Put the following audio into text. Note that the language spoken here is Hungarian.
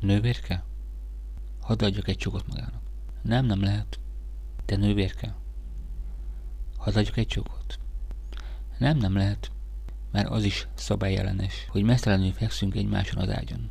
Nővérke? Hadd adjak egy csókot magának. Nem, nem lehet. Te nővérke? Hadd adjak egy csókot. Nem, nem lehet. Már az is szabályellenes, hogy mesztelenül fekszünk egymáson az ágyon.